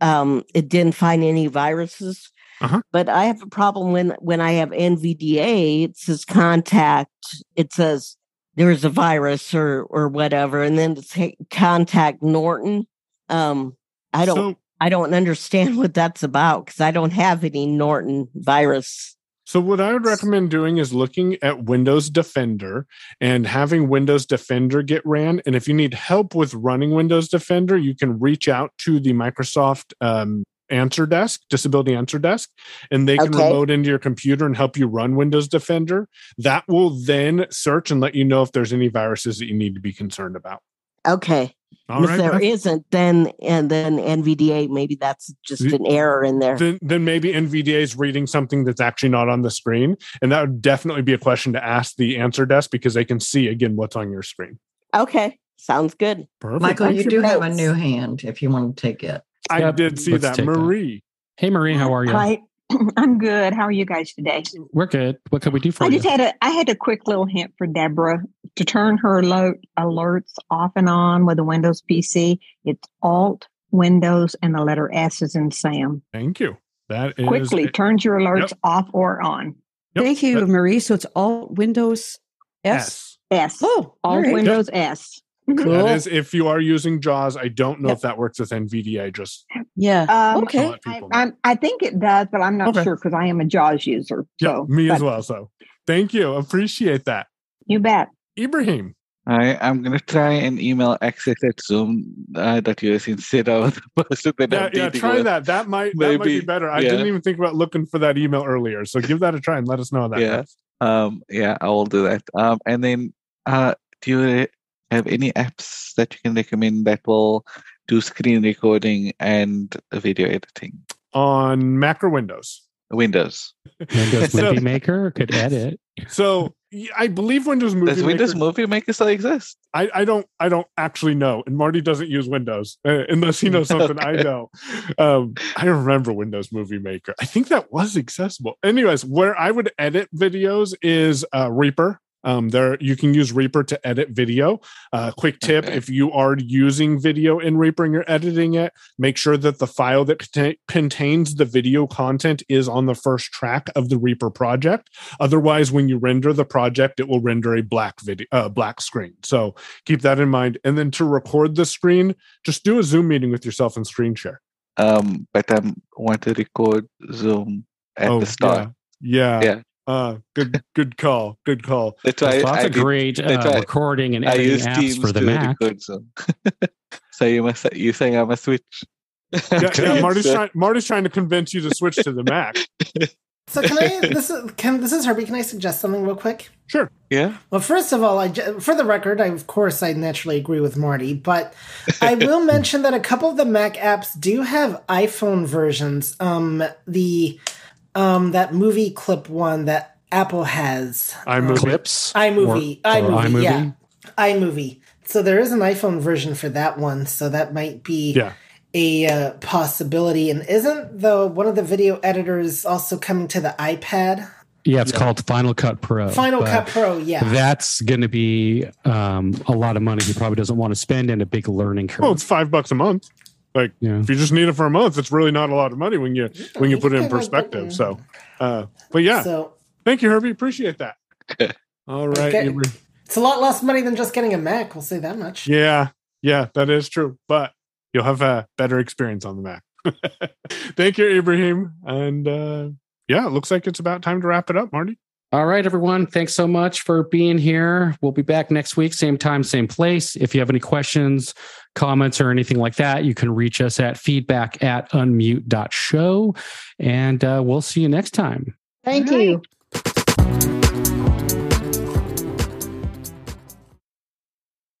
um it didn't find any viruses. Uh-huh. But I have a problem when when I have NVDA it says contact it says there's a virus or or whatever and then it's contact Norton. Um I don't So- I don't understand what that's about because I don't have any Norton virus. So, what I would recommend doing is looking at Windows Defender and having Windows Defender get ran. And if you need help with running Windows Defender, you can reach out to the Microsoft um, Answer Desk, Disability Answer Desk, and they can Okay. remote into your computer and help you run Windows Defender. That will then search and let you know if there's any viruses that you need to be concerned about. Okay. All if right, there Beth. not then and then NVDA, maybe that's just an error in there. Then, then maybe NVDA is reading something that's actually not on the screen. And that would definitely be a question to ask the answer desk because they can see again what's on your screen. Okay. Sounds good. Perfect. Michael, you Bunch of do have a new hand if you want to take it. I Yep, did see that. take that. Marie. Hey, Marie, how are you? Hi, I'm good. How are you guys today? We're good. What can we do for I you? just had a I had a quick little hint for Deborah to turn her alert alerts off and on with a Windows PC. It's Alt Windows and the letter S is in Sam. Thank you. That is Quickly turns your alerts Yep. off or on. Thank you, Marie. So it's all Windows S. S. Oh, all Alt right. Windows S. Cool. That is if you are using JAWS. I don't know if that works with NVDA. Just Yeah. Um, okay. I, I'm- I think it does, but I'm not Okay. sure because I am a JAWS user. yeah, So me as well. So thank you. Appreciate that. You bet. Ibrahim. I am going to try and email access at Zoom uh, that you instead of the person that Yeah, I'm yeah, dealing try with. that. That might that might be better. I yeah. didn't even think about looking for that email earlier. So give that a try and let us know how that yeah. Um, yeah, I will do that. Um, and then, uh, do you have any apps that you can recommend that will do screen recording and video editing? On Mac or Windows? Windows. Windows So- Movie Maker could edit. So I believe Windows Movie Does Windows Maker- Movie Maker still exist? I, I don't I don't actually know, and Marty doesn't use Windows uh, unless he knows something I Okay. know. Um, I remember Windows Movie Maker. I think that was accessible. Anyways, where I would edit videos is uh, Reaper. Um, there you can use Reaper to edit video. Uh, quick tip: if you are using video in Reaper and you're editing it, make sure that the file that contain- contains the video content is on the first track of the Reaper project. Otherwise, when you render the project, it will render a black video, uh, black screen. So keep that in mind. And then to record the screen, just do a Zoom meeting with yourself and screen share. Um, but I want to record Zoom at the start. Oh, Yeah. Yeah. Uh, good, good call. Good call. That's why There's lots I of did- great that's uh, recording and I editing use apps Teams for the to Mac. record Zoom. so you must you saying I must switch? Yeah, yeah, Marty's So- trying. Marty's trying to convince you to switch to the Mac. So can I? This is can this is Herbie. Can I suggest something real quick? Sure. Yeah. Well, first of all, I for the record, I of course I naturally agree with Marty, but I will mention that a couple of the Mac apps do have iPhone versions. Um, the um that movie clip one that Apple has. iMovie. Clips? iMovie. Or- or iMovie. iMovie? Yeah. iMovie. So there is an iPhone version for that one. So that might be Yeah. a uh, possibility. And isn't the one of the video editors also coming to the iPad? Yeah, it's called Final Cut Pro. Final Cut Pro. Yeah. That's going to be um, a lot of money he probably doesn't want to spend and a big learning curve. Well, it's five bucks a month. Like Yeah. if you just need it for a month, it's really not a lot of money when you when you put it in can, like, perspective. So, uh, but yeah, So thank you, Herbie. Appreciate that. All right. Okay. Ibrahim. it's a lot less money than just getting a Mac. We'll say that much. Yeah, yeah, that is true. But you'll have a better experience on the Mac. Thank you, Ibrahim. And uh, yeah, it looks like it's about time to wrap it up, Marty. All right, everyone. Thanks so much for being here. We'll be back next week, same time, same place. If you have any questions, comments, or anything like that, you can reach us at feedback at unmute.show. And uh, we'll see you next time. Thank you.